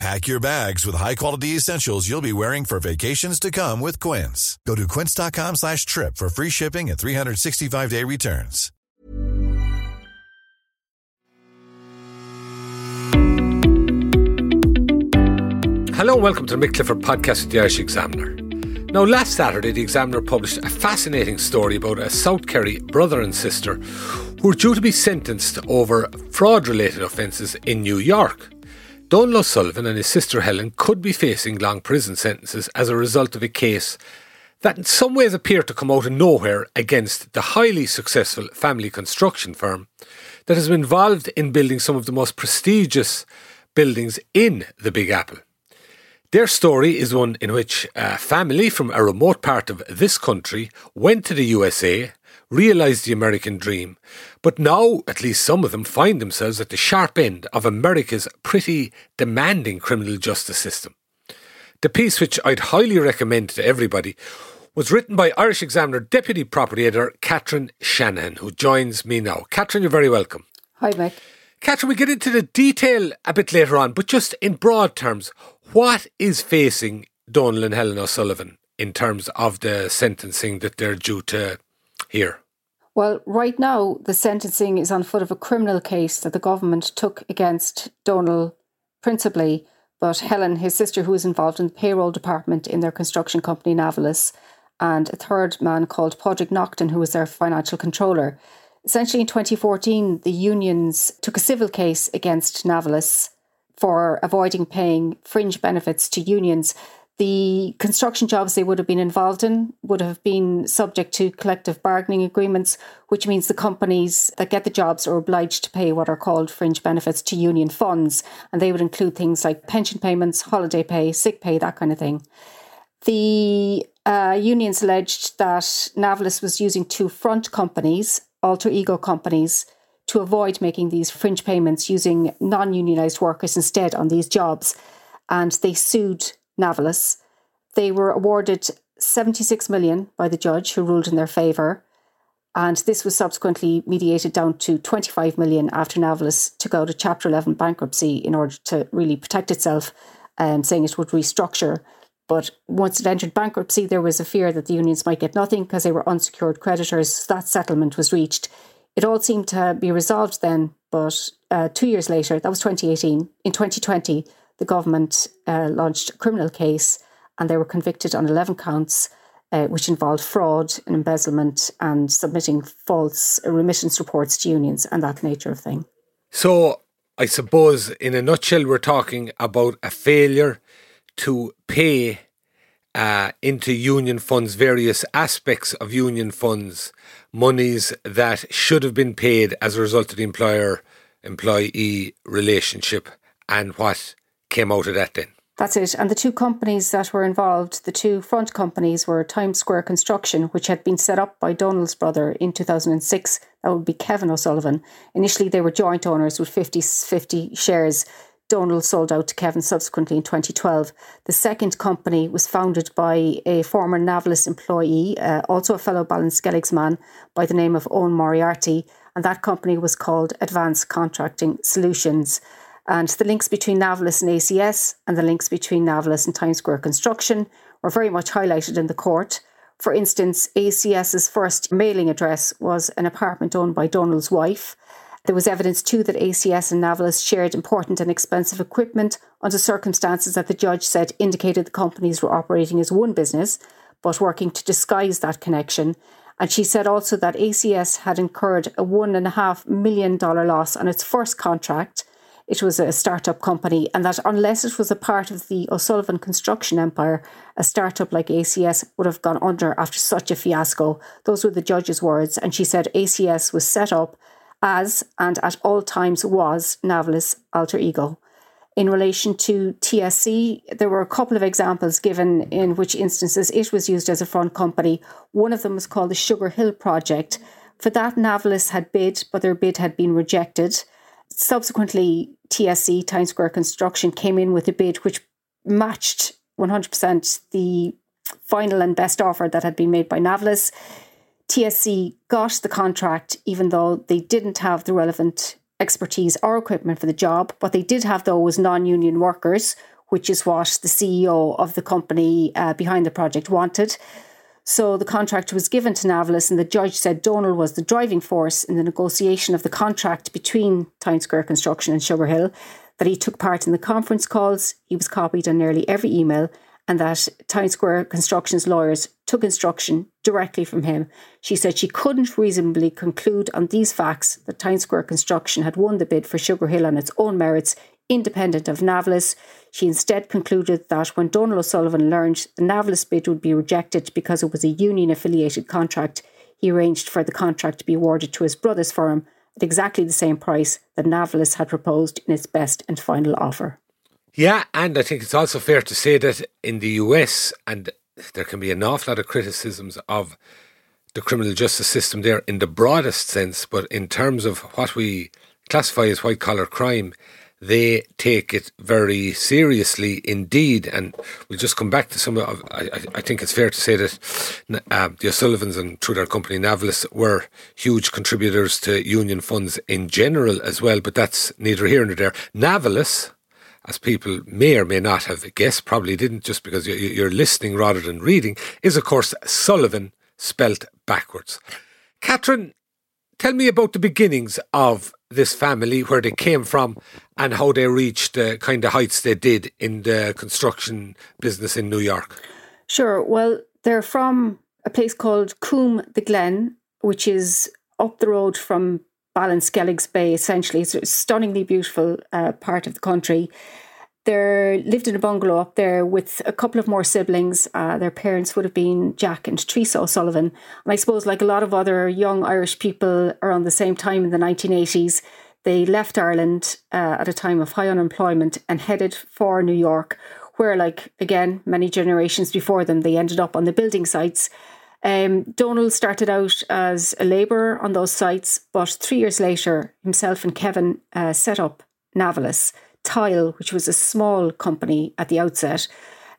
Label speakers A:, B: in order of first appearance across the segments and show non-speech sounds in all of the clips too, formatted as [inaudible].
A: Pack your bags with high-quality essentials you'll be wearing for vacations to come with Quince. Go to quince.com slash trip for free shipping and 365-day returns.
B: Hello and welcome to the Mick Clifford podcast with the Irish Examiner. Now, last Saturday, the Examiner published a fascinating story about a South Kerry brother and sister who are due to be sentenced over fraud-related offences in New York. Donal O'Sullivan and his sister Helen could be facing long prison sentences as a result of a case that in some ways appeared to come out of nowhere against the highly successful family construction firm that has been involved in building some of the most prestigious buildings in the Big Apple. Their story is one in which a family from a remote part of this country went to the USA, realised the American dream, but now at least some of them find themselves at the sharp end of America's pretty demanding criminal justice system. The piece, which I'd highly recommend to everybody, was written by Irish Examiner Deputy Property Editor Catherine Shanahan, who joins me now. Catherine, you're very welcome.
C: Hi, Mike.
B: Catherine, we get into the detail a bit later on, but just in broad terms, what is facing Donal and Helen O'Sullivan in terms of the sentencing that they're due to hear?
C: Well, right now, the sentencing is on foot of a criminal case that the government took against Donal principally, but Helen, his sister, who was involved in the payroll department in their construction company Navillus, and a third man called Padraig Naughton, who was their financial controller. Essentially, in 2014, the unions took a civil case against Navillus for avoiding paying fringe benefits to unions. The construction jobs they would have been involved in would have been subject to collective bargaining agreements, which means the companies that get the jobs are obliged to pay what are called fringe benefits to union funds. And they would include things like pension payments, holiday pay, sick pay, that kind of thing. The uh, unions alleged that Navillus was using two front companies, alter ego companies, to avoid making these fringe payments using non unionized workers instead on these jobs. And they sued Navillus. They were awarded 76 million by the judge who ruled in their favour. And this was subsequently mediated down to 25 million after Navillus took out a Chapter 11 bankruptcy in order to really protect itself, um, saying it would restructure. But once it entered bankruptcy, there was a fear that the unions might get nothing because they were unsecured creditors. That settlement was reached. It all seemed to be resolved then, but uh, two years later, that was 2018, in 2020, the government uh, launched a criminal case and they were convicted on 11 counts, uh, which involved fraud and embezzlement and submitting false remittance reports to unions and that nature of thing.
B: So, I suppose, in a nutshell, we're talking about a failure to pay uh, into union funds, various aspects of union funds, monies that should have been paid as a result of the employer employee relationship and what came out of that then.
C: That's it. And the two companies that were involved, the two front companies were Times Square Construction, which had been set up by Donal's brother in 2006. That would be Kevin O'Sullivan. Initially, they were joint owners with 50 50 shares. Donal sold out to Kevin subsequently in 2012. The second company was founded by a former Navillus employee, uh, also a fellow Ballinskelligs man by the name of Owen Moriarty, and that company was called Advanced Contracting Solutions. And the links between Navillus and ACS and the links between Navillus and Times Square Construction were very much highlighted in the court. For instance, ACS's first mailing address was an apartment owned by Donal's wife. There was evidence too that ACS and Navillus shared important and expensive equipment under circumstances that the judge said indicated the companies were operating as one business, but working to disguise that connection. And she said also that ACS had incurred a $1.5 million loss on its first contract. It was a startup company, and that unless it was a part of the O'Sullivan construction empire, a startup like ACS would have gone under after such a fiasco. Those were the judge's words. And she said ACS was set up as and at all times was Navillus' alter ego. In relation to TSC, there were a couple of examples given in which instances it was used as a front company. One of them was called the Sugar Hill Project, For that, Navillus had bid, but their bid had been rejected. Subsequently, TSC, Times Square Construction, came in with a bid which matched 100% the final and best offer that had been made by Navillus. TSC got the contract, even though they didn't have the relevant expertise or equipment for the job. What they did have, though, was non union workers, which is what the CEO of the company uh, behind the project wanted. So the contract was given to Navillus, and the judge said Donal was the driving force in the negotiation of the contract between Times Square Construction and Sugar Hill, that he took part in the conference calls, he was copied on nearly every email, and that Times Square Construction's lawyers took instruction directly from him. She said she couldn't reasonably conclude on these facts that Times Square Construction had won the bid for Sugar Hill on its own merits, independent of Navillus. She instead concluded that when Donal O'Sullivan learned the Navillus bid would be rejected because it was a union affiliated contract, he arranged for the contract to be awarded to his brother's firm at exactly the same price that Navillus had proposed in its best and final offer.
B: Yeah, and I think it's also fair to say that in the US, and there can be an awful lot of criticisms of the criminal justice system there in the broadest sense, but in terms of what we classify as white collar crime, they take it very seriously indeed. And we'll just come back to some of, I, I think it's fair to say that uh, the O'Sullivans and through their company Navillus were huge contributors to union funds in general as well, but that's neither here nor there. Navillus, as people may or may not have guessed, probably didn't just because you're listening rather than reading, is of course Sullivan spelt backwards. Catherine, tell me about the beginnings of this family, where they came from, and how they reached the kind of heights they did in the construction business in New York.
C: Sure. Well, they're from a place called Coombe the Glen, which is up the road from Ballinskelligs Bay, essentially. It's a stunningly beautiful uh, part of the country. They lived in a bungalow up there with a couple of more siblings. Uh, their parents would have been Jack and Teresa O'Sullivan. And I suppose, like a lot of other young Irish people around the same time in the 1980s, they left Ireland uh, at a time of high unemployment and headed for New York, where, like, again, many generations before them, they ended up on the building sites um, Donal started out as a labourer on those sites, but three years later, himself and Kevin uh, set up Navillus Tile, which was a small company at the outset,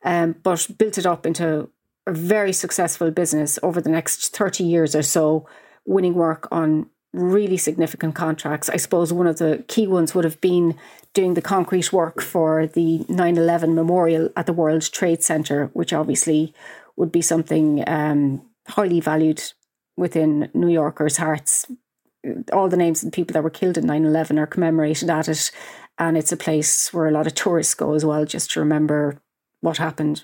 C: um, but built it up into a very successful business over the next 30 years or so, winning work on really significant contracts. I suppose one of the key ones would have been doing the concrete work for the 9 11 memorial at the World Trade Center, which obviously would be something um, highly valued within New Yorkers' hearts. All the names of the people that were killed in 9 11 are commemorated at it. And it's a place where a lot of tourists go as well, just to remember what happened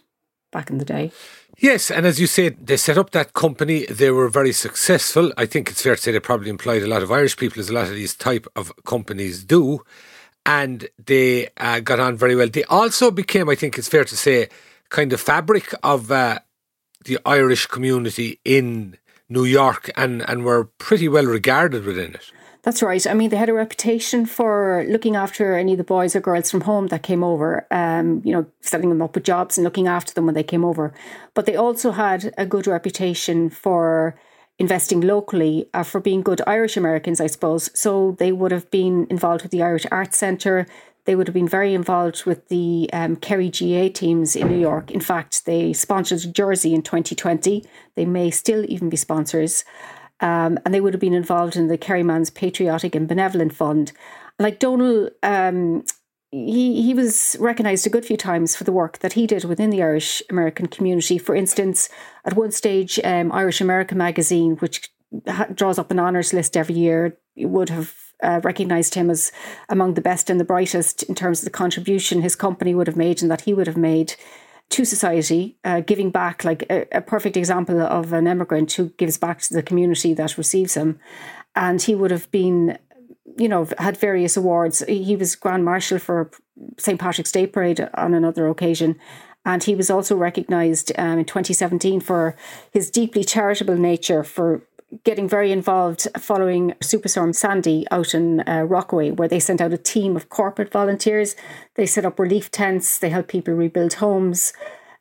C: back in the day.
B: Yes, and as you said, they set up that company. They were very successful. I think it's fair to say they probably employed a lot of Irish people, as a lot of these type of companies do, and they uh, got on very well. They also became, I think it's fair to say, kind of fabric of uh, the Irish community in New York and, and were pretty well regarded within it.
C: That's right. I mean, they had a reputation for looking after any of the boys or girls from home that came over, um, you know, setting them up with jobs and looking after them when they came over. But they also had a good reputation for investing locally, uh, for being good Irish Americans, I suppose. So they would have been involved with the Irish Arts Centre. They would have been very involved with the um, Kerry GAA teams in New York. In fact, they sponsored Jersey in 2020. They may still even be sponsors. Um, and they would have been involved in the Kerryman's Patriotic and Benevolent Fund. Like Donal, um, he, he was recognised a good few times for the work that he did within the Irish American community. For instance, at one stage, um, Irish American magazine, which draws up an honours list every year, would have uh, recognised him as among the best and the brightest in terms of the contribution his company would have made and that he would have made to society, uh, giving back, like a, a, perfect example of an immigrant who gives back to the community that receives him. And he would have been, you know, had various awards. He was Grand Marshal for St. Patrick's Day Parade on another occasion. And he was also recognised um, in 2017 for his deeply charitable nature for getting very involved following Superstorm Sandy out in uh, Rockaway, where they sent out a team of corporate volunteers. They set up relief tents, they helped people rebuild homes.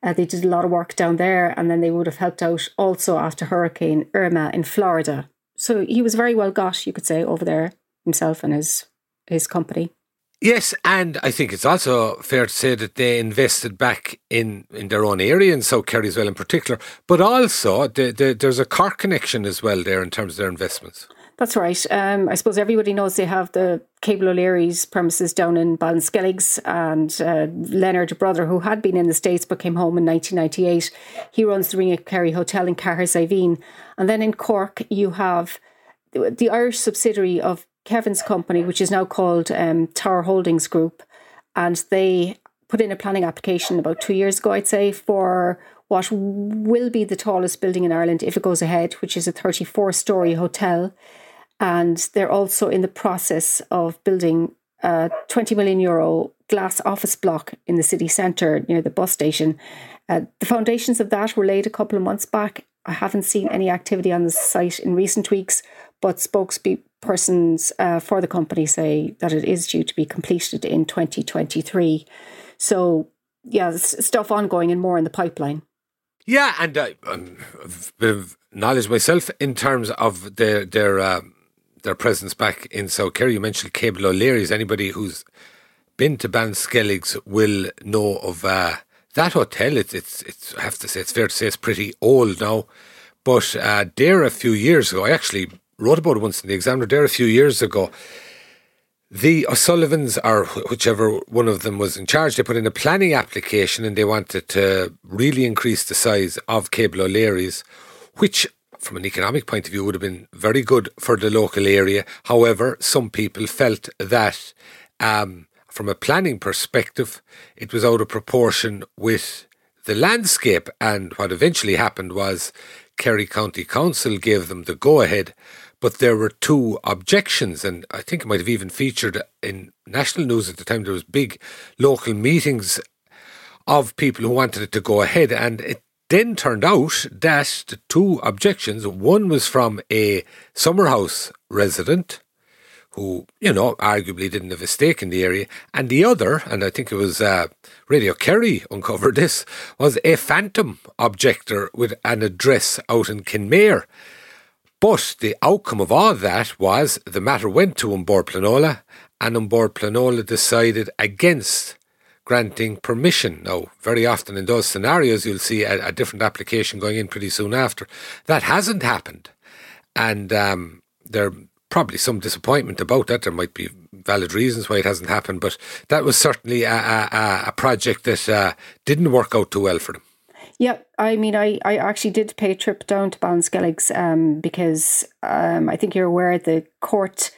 C: Uh, they did a lot of work down there, and then they would have helped out also after Hurricane Irma in Florida. So he was very well got, you could say, over there himself and his his company.
B: Yes, and I think it's also fair to say that they invested back in, in their own area in South Kerry as well, in particular. But also, the, the, there's a Cork connection as well there in terms of their investments.
C: That's right. Um, I suppose everybody knows they have the Cable O'Leary's premises down in Ballinskelligs and uh, Leonard, a brother who had been in the States but came home in 1998, he runs the Ring of Kerry Hotel in Cahersiveen. And then in Cork, you have the Irish subsidiary of Kevin's company, which is now called um, Tower Holdings Group. And they put in a planning application about two years ago, I'd say, for what will be the tallest building in Ireland if it goes ahead, which is a 34 story hotel and they're also in the process of building a 20 million euro glass office block in the city centre near the bus station. Uh, the foundations of that were laid a couple of months back. I haven't seen any activity on the site in recent weeks, but spokespersons uh, for the company say that it is due to be completed in 2023. So, yeah, stuff ongoing and more in the pipeline.
B: Yeah, and uh, um, knowledge myself in terms of their their um, their presence back in South Kerry. You mentioned Cable O'Leary's. Anybody who's been to Ballinskelligs will know of uh, that hotel. It's, it's, it's, I have to say, it's fair to say it's pretty old now. But uh, there a few years ago, I actually wrote about once in the Examiner. There a few years ago, the O'Sullivans, or whichever one of them was in charge, they put in a planning application and they wanted to really increase the size of Cable O'Leary's, which from an economic point of view, would have been very good for the local area. However, some people felt that um, from a planning perspective, it was out of proportion with the landscape. And what eventually happened was Kerry County Council gave them the go ahead, but there were two objections, and I think it might have even featured in national news at the time. There was big local meetings of people who wanted it to go ahead, and it then turned out that the two objections, one was from a summer house resident who, you know, arguably didn't have a stake in the area, and the other, and I think it was uh, Radio Kerry uncovered this, was a phantom objector with an address out in Kenmare. But the outcome of all that was the matter went to An Bord Pleanála, and An Bord Pleanála decided against granting permission. Now, very often in those scenarios, you'll see a, a different application going in pretty soon after. That hasn't happened. And um, there probably some disappointment about that. There might be valid reasons why it hasn't happened, but that was certainly a, a, a project that uh, didn't work out too well for them.
C: Yeah, I mean, I, I actually did pay a trip down to Ballinskelligs um, because um, I think you're aware the court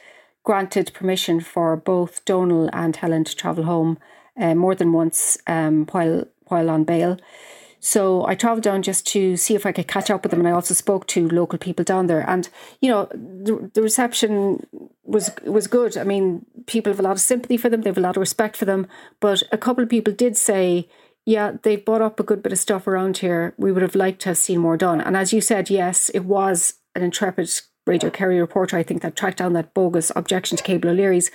C: granted permission for both Donal and Helen to travel home uh, more than once um, while while on bail. So I travelled down just to see if I could catch up with them, and I also spoke to local people down there. And you know, the, the reception was was good. I mean, people have a lot of sympathy for them, they have a lot of respect for them. But a couple of people did say, "Yeah, they've bought up a good bit of stuff around here. We would have liked to have seen more done." And as you said, yes, it was an intrepid Radio Kerry reporter, I think, that tracked down that bogus objection to Cable O'Leary's.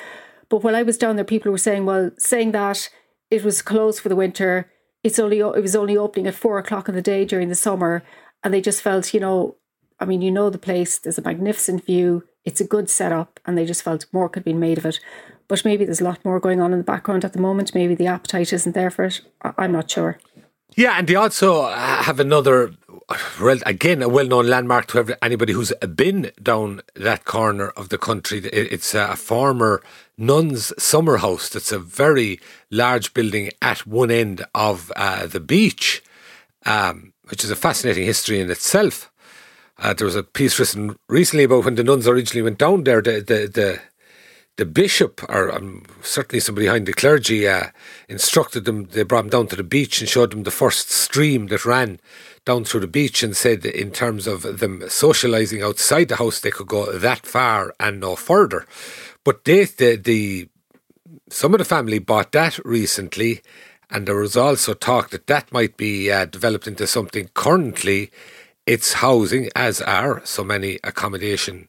C: But while I was down there, people were saying, well, saying that it was closed for the winter, it's only it was only opening at four o'clock in the day during the summer, and they just felt, you know, I mean, you know the place. There's a magnificent view. It's a good setup, and they just felt more could be made of it. But maybe there's a lot more going on in the background at the moment. Maybe the appetite isn't there for it. I'm not sure.
B: Yeah, and they also have another, well, again, a well-known landmark to anybody who's been down that corner of the country. It's a former nun's summer house. That's a very large building at one end of uh, the beach, um, which is a fascinating history in itself. Uh, there was a piece written recently about when the nuns originally went down there. The the the, the bishop, or um, certainly somebody behind the clergy, uh, instructed them. They brought them down to the beach and showed them the first stream that ran down through the beach, and said in terms of them socialising outside the house, they could go that far and no further. But they, the the some of the family bought that recently, and there was also talk that that might be uh, developed into something. Currently, it's housing, as are so many accommodation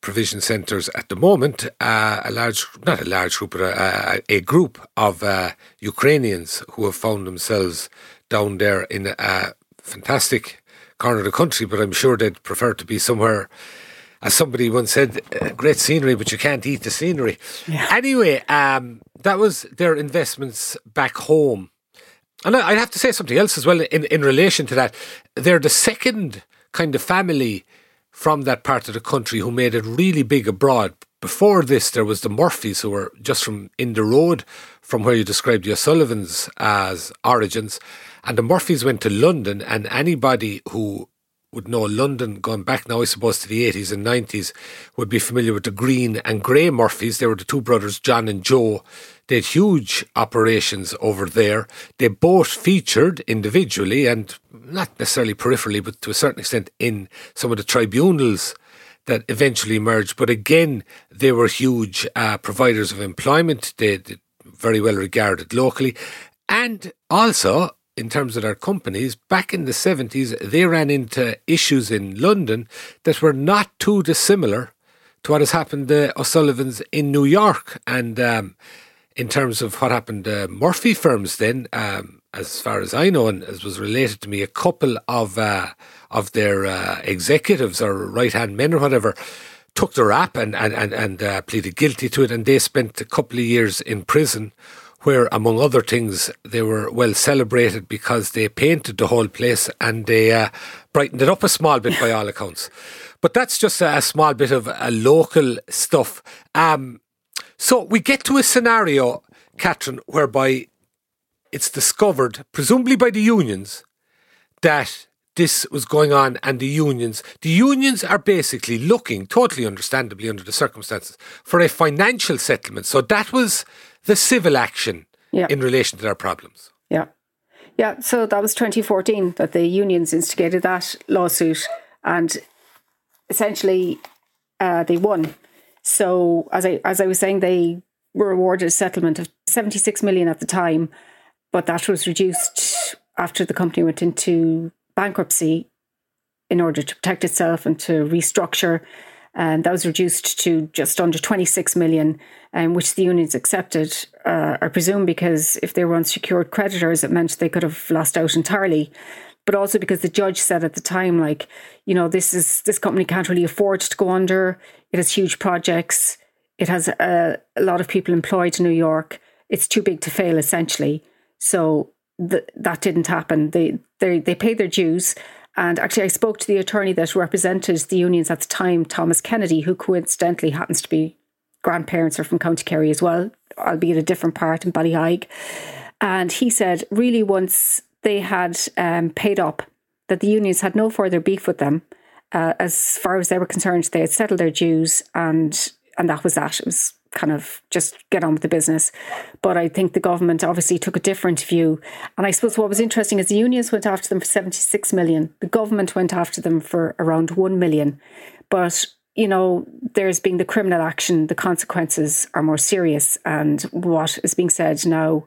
B: provision centres at the moment, uh, a large, not a large group, but a, a, group of uh, Ukrainians who have found themselves down there in a fantastic corner of the country, but I'm sure they'd prefer to be somewhere as somebody once said, uh, great scenery, but you can't eat the scenery. Yeah. Anyway, um, that was their investments back home. And I, would have to say something else as well in, in relation to that. They're the second kind of family from that part of the country who made it really big abroad. Before this, there was the Murphys who were just from in the road from where you described the O'Sullivans as origins. And the Murphys went to London, and anybody who would know London going back now, I suppose, to the 80s and 90s, would be familiar with the Green and Grey Murphys. They were the two brothers, John and Joe. They had huge operations over there. They both featured individually and not necessarily peripherally, but to a certain extent in some of the tribunals that eventually emerged. But again, they were huge uh, providers of employment. They, they very well regarded locally. And also, in terms of their companies, back in the 70s, they ran into issues in London that were not too dissimilar to what has happened to O'Sullivan's in New York. And um, in terms of what happened to Murphy firms, then, um, as far as I know, and as was related to me, a couple of uh, of their uh, executives or right hand men or whatever took the rap and and and, and uh, pleaded guilty to it, and they spent a couple of years in prison where, among other things, they were well celebrated because they painted the whole place and they uh, brightened it up a small bit by [laughs] all accounts. But that's just a, a small bit of a local stuff. Um, so we get to a scenario, Catherine, whereby it's discovered, presumably by the unions, that this was going on and the unions the unions are basically looking totally understandably under the circumstances for a financial settlement so that was the civil action yeah. in relation to their problems.
C: Yeah. Yeah, so that was 2014 that the unions instigated that lawsuit and essentially uh, they won. So as I as I was saying, they were awarded a settlement of 76 million at the time, but that was reduced after the company went into bankruptcy in order to protect itself and to restructure and that was reduced to just under 26 million, um, which the unions accepted, uh, I presume, because if they were unsecured creditors, it meant they could have lost out entirely. But also because the judge said at the time, like, you know, this is this company can't really afford to go under. It has huge projects. It has a, a lot of people employed in New York. It's too big to fail, essentially. So the, that didn't happen. They, they they paid their dues. And actually, I spoke to the attorney that represented the unions at the time, Thomas Kennedy, who coincidentally happens to be grandparents are from County Kerry as well, albeit a different part in Ballyheigue. And he said, really, once they had um, paid up, that the unions had no further beef with them. Uh, as far as they were concerned, they had settled their dues, and and that was that. It was kind of just get on with the business. But I think the government obviously took a different view. And I suppose what was interesting is the unions went after them for 76 million. The government went after them for around 1 million. But, you know, there's been the criminal action, the consequences are more serious. And what is being said now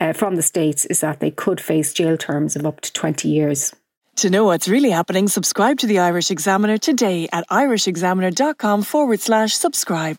C: uh, from the States is that they could face jail terms of up to 20 years.
D: To know what's really happening, subscribe to the Irish Examiner today at irishexaminer.com forward slash subscribe.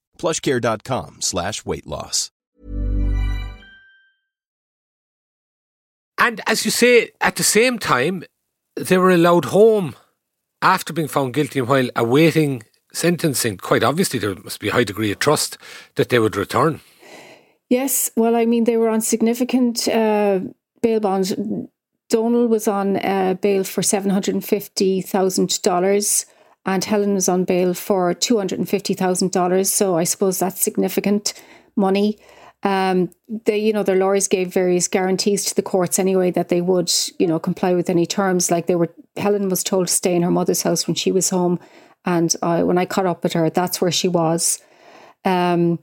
E: plushcare.com slash weight loss.
B: And as you say, at the same time, they were allowed home after being found guilty and while awaiting sentencing. Quite obviously, there must be a high degree of trust that they would return.
C: Yes, well, I mean, they were on significant uh, bail bonds. Donal was on uh, bail for $750,000 and Helen was on bail for $250,000. So I suppose that's significant money. Um, they, you know, their lawyers gave various guarantees to the courts anyway that they would, you know, comply with any terms. Like they were, Helen was told to stay in her mother's house when she was home, and I, when I caught up with her, that's where she was. Um,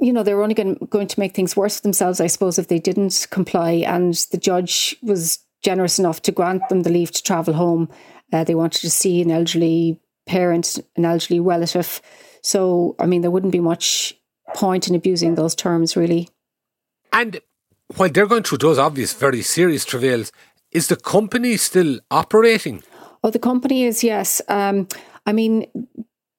C: you know, they were only going, going to make things worse for themselves, I suppose, if they didn't comply. And the judge was generous enough to grant them the leave to travel home. Uh, they wanted to see an elderly parent, an elderly relative. So, I mean, there wouldn't be much point in abusing those terms, really.
B: And while they're going through those obvious, very serious travails, is the company still operating?
C: Oh, the company is, yes. Um, I mean,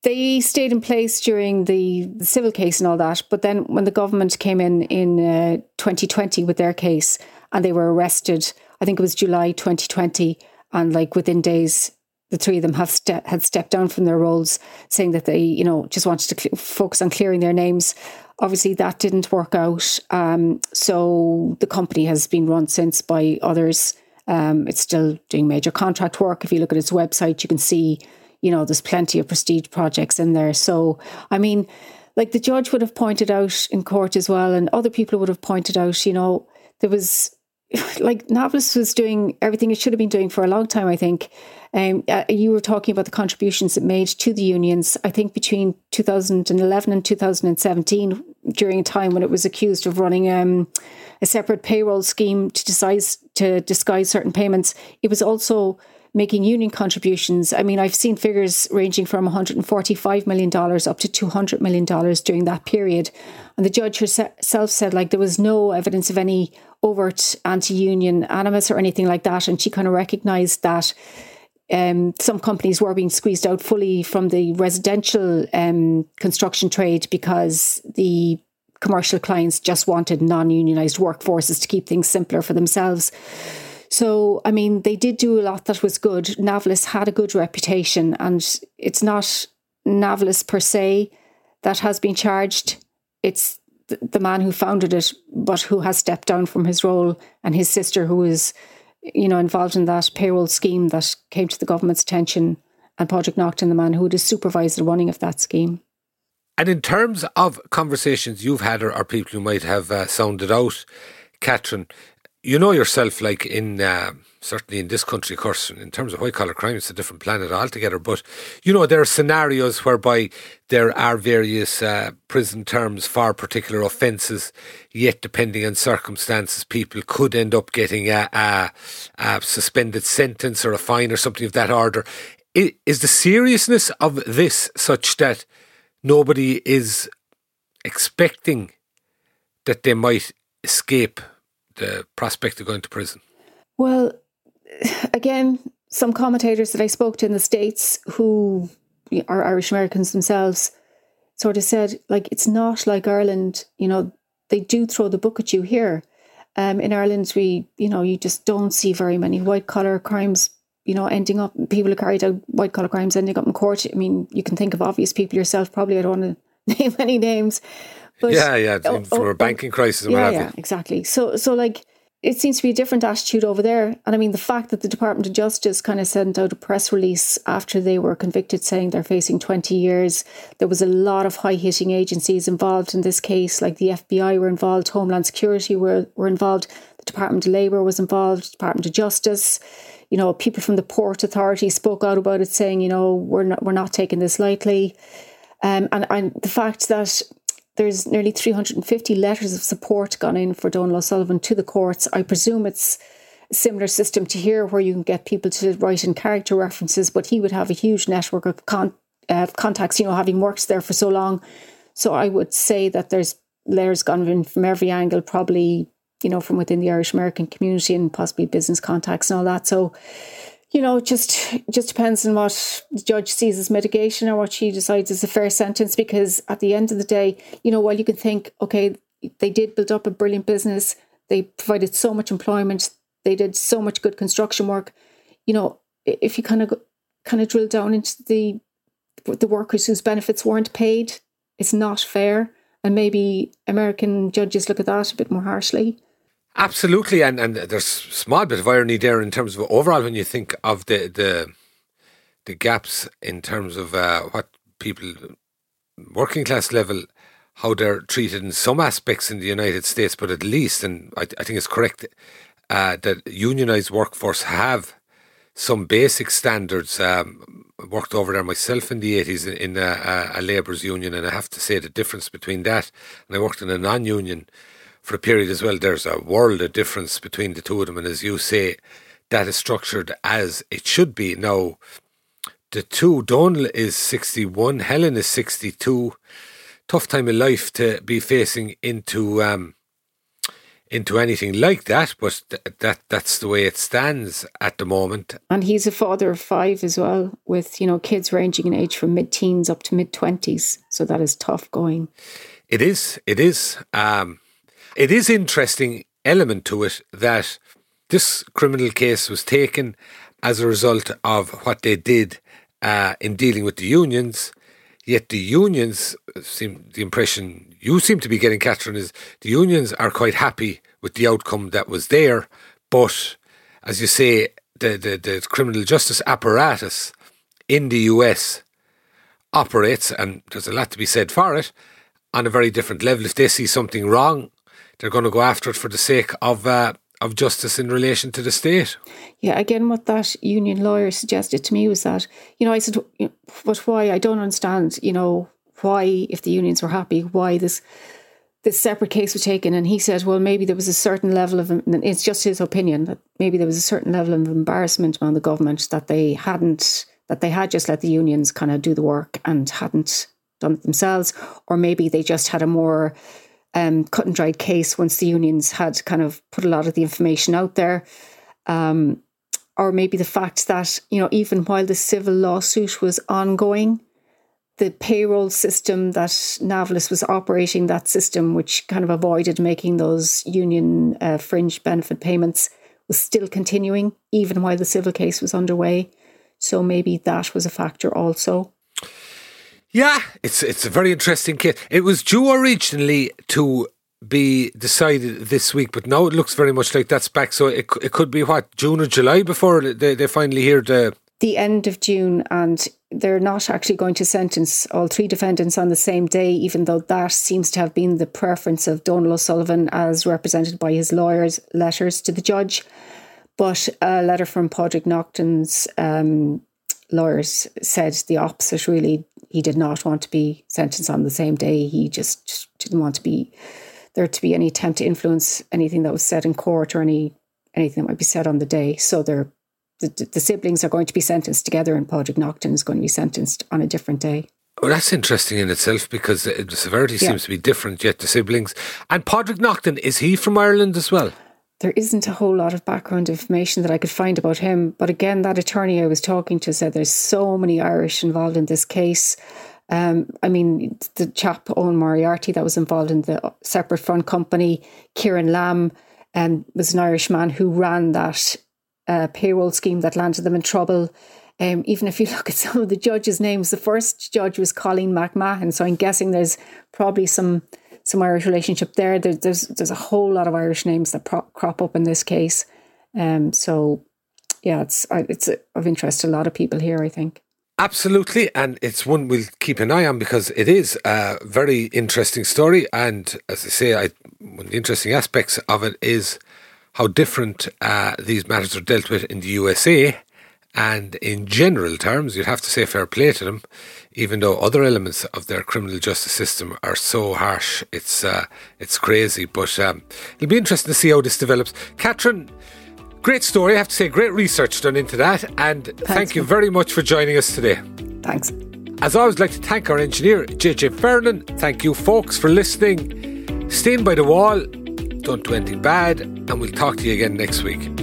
C: they stayed in place during the, civil case and all that. But then when the government came in in uh, 2020 with their case and they were arrested, I think it was July 2020, and like within days, the three of them have ste- had stepped down from their roles, saying that they, you know, just wanted to cl- focus on clearing their names. Obviously, that didn't work out. Um, so the company has been run since by others. Um, it's still doing major contract work. If you look at its website, you can see, you know, there's plenty of prestige projects in there. So, I mean, like the judge would have pointed out in court as well, and other people would have pointed out, you know, there was [laughs] like Navillus was doing everything it should have been doing for a long time, I think. Um, uh, you were talking about the contributions it made to the unions. I think between 2011 and 2017, during a time when it was accused of running um, a separate payroll scheme to disguise to disguise certain payments, it was also making union contributions. I mean, I've seen figures ranging from 145 million dollars up to 200 million dollars during that period. And the judge herself said like there was no evidence of any overt anti-union animus or anything like that, and she kind of recognised that um, some companies were being squeezed out fully from the residential um, construction trade because the commercial clients just wanted non unionized workforces to keep things simpler for themselves. So, I mean, they did do a lot that was good. Navillus had a good reputation, and it's not Navillus per se that has been charged. It's the man who founded it, but who has stepped down from his role, and his sister, who is you know, involved in that payroll scheme that came to the government's attention, and Padraig Naughton, the man who would have supervised the running of that scheme.
B: And in terms of conversations you've had or, or people who might have uh, sounded out, Catherine, you know yourself, like in uh, certainly in this country, of course, in terms of white collar crime, it's a different planet altogether. But you know, there are scenarios whereby there are various uh, prison terms for particular offences. Yet, depending on circumstances, people could end up getting a, a, a suspended sentence or a fine or something of that order. Is the seriousness of this such that nobody is expecting that they might escape the prospect of going to prison?
C: Well, again, some commentators that I spoke to in the States who are Irish Americans themselves sort of said, like, it's not like Ireland, you know, they do throw the book at you here. Um, in Ireland, we, you know, you just don't see very many white collar crimes, you know, ending up, people who carried out white collar crimes ending up in court. I mean, you can think of obvious people yourself, probably. I don't want to [laughs] name any names.
B: But, yeah, yeah, oh, for oh, a banking crisis.
C: Yeah, yeah, exactly. So, so like it seems to be a different attitude over there. And I mean, the fact that the Department of Justice kind of sent out a press release after they were convicted saying they're facing 20 years, there was a lot of high hitting agencies involved in this case, like the FBI were involved, Homeland Security were, were involved, the Department of Labour was involved, Department of Justice. You know, people from the Port Authority spoke out about it, saying, you know, we're not, we're not taking this lightly. Um, and, and the fact that there's nearly 350 letters of support gone in for Donal O'Sullivan to the courts. I presume it's a similar system to here where you can get people to write in character references, but he would have a huge network of con- uh, contacts, you know, having worked there for so long. So I would say that there's layers gone in from every angle, probably, you know, from within the Irish American community and possibly business contacts and all that. So you know, just just depends on what the judge sees as mitigation or what she decides is a fair sentence. Because at the end of the day, you know, while you can think, okay, they did build up a brilliant business, they provided so much employment, they did so much good construction work. You know, if you kind of kind of drill down into the the workers whose benefits weren't paid, it's not fair, and maybe American judges look at that a bit more harshly.
B: Absolutely, and, and there's a small bit of irony there in terms of overall when you think of the the, the gaps in terms of uh, what people working class level how they're treated in some aspects in the United States, but at least, and I, I think it's correct uh, that unionized workforce have some basic standards. Um, worked over there myself in the 80s in, in a, a labourers union, and I have to say the difference between that and I worked in a non-union for a period as well. There's a world of difference between the two of them, and as you say, that is structured as it should be. Now, the two. Donal is 61, Helen is 62. Tough time of life to be facing into um, into anything like that, but th- that that's the way it stands at the moment.
C: And he's a father of five as well, with you know kids ranging in age from mid-teens up to mid-twenties. So that is tough going.
B: It is. It is. Um, it is interesting element to it that this criminal case was taken as a result of what they did uh, in dealing with the unions. Yet the unions seem the impression you seem to be getting, Catherine, is the unions are quite happy with the outcome that was there. But as you say, the, the, the criminal justice apparatus in the US operates, and there's a lot to be said for it, on a very different level. If they see something wrong, they're going to go after it for the sake of uh, of justice in relation to the state.
C: Yeah, again, what that union lawyer suggested to me was that, you know, I said, but why? I don't understand, you know, why, if the unions were happy, why this this separate case was taken. And he said, well, maybe there was a certain level of, it's just his opinion, that maybe there was a certain level of embarrassment on the government that they hadn't, that they had just let the unions kind of do the work and hadn't done it themselves. Or maybe they just had a more um, cut and dried case once the unions had kind of put a lot of the information out there. Um, or maybe the fact that, you know, even while the civil lawsuit was ongoing, the payroll system that Navillus was operating, that system which kind of avoided making those union uh, fringe benefit payments, was still continuing even while the civil case was underway. So maybe that was a factor also.
B: Yeah, it's it's a very interesting case. It was due originally to be decided this week, but now it looks very much like that's back. So it it could be what June or July before they they finally hear the
C: the end of June, and they're not actually going to sentence all three defendants on the same day, even though that seems to have been the preference of Donal O'Sullivan as represented by his lawyers' letters to the judge. But a letter from Padraig Naughton's um, lawyers said the opposite, really. He did not want to be sentenced on the same day. He just didn't want to be there to be any attempt to influence anything that was said in court or any anything that might be said on the day. So they're the, the siblings are going to be sentenced together, and Padraig Naughton is going to be sentenced on a different day.
B: Well, that's interesting in itself because the severity yeah. seems to be different. Yet the siblings and Padraig Naughton is he from Ireland as well?
C: There isn't a whole lot of background information that I could find about him, but again, that attorney I was talking to said there's so many Irish involved in this case. Um, I mean, the chap Owen Moriarty that was involved in the separate front company, Kieran Lamb, um, was an Irish man who ran that uh, payroll scheme that landed them in trouble. Um, even if you [laughs] look at some of the judges' names, the first judge was Colleen McMahon, so I'm guessing there's probably some some Irish relationship there. there there's there's a whole lot of Irish names that pro- crop up in this case. Um, so yeah, it's it's of interest to a lot of people here. I think.
B: Absolutely, and it's one we'll keep an eye on because it is a very interesting story. And as I say, I, one of the interesting aspects of it is how different uh, these matters are dealt with in the USA. And in general terms, you'd have to say fair play to them, even though other elements of their criminal justice system are so harsh. It's uh, it's crazy, but um, it'll be interesting to see how this develops. Catherine, great story. I have to say, great research done into that, and Thanks, thank you very much for joining us today.
C: Thanks.
B: As always, I'd like to thank our engineer, JJ Fernan. Thank you, folks, for listening. Stand by the wall don't do anything bad, and we'll talk to you again next week.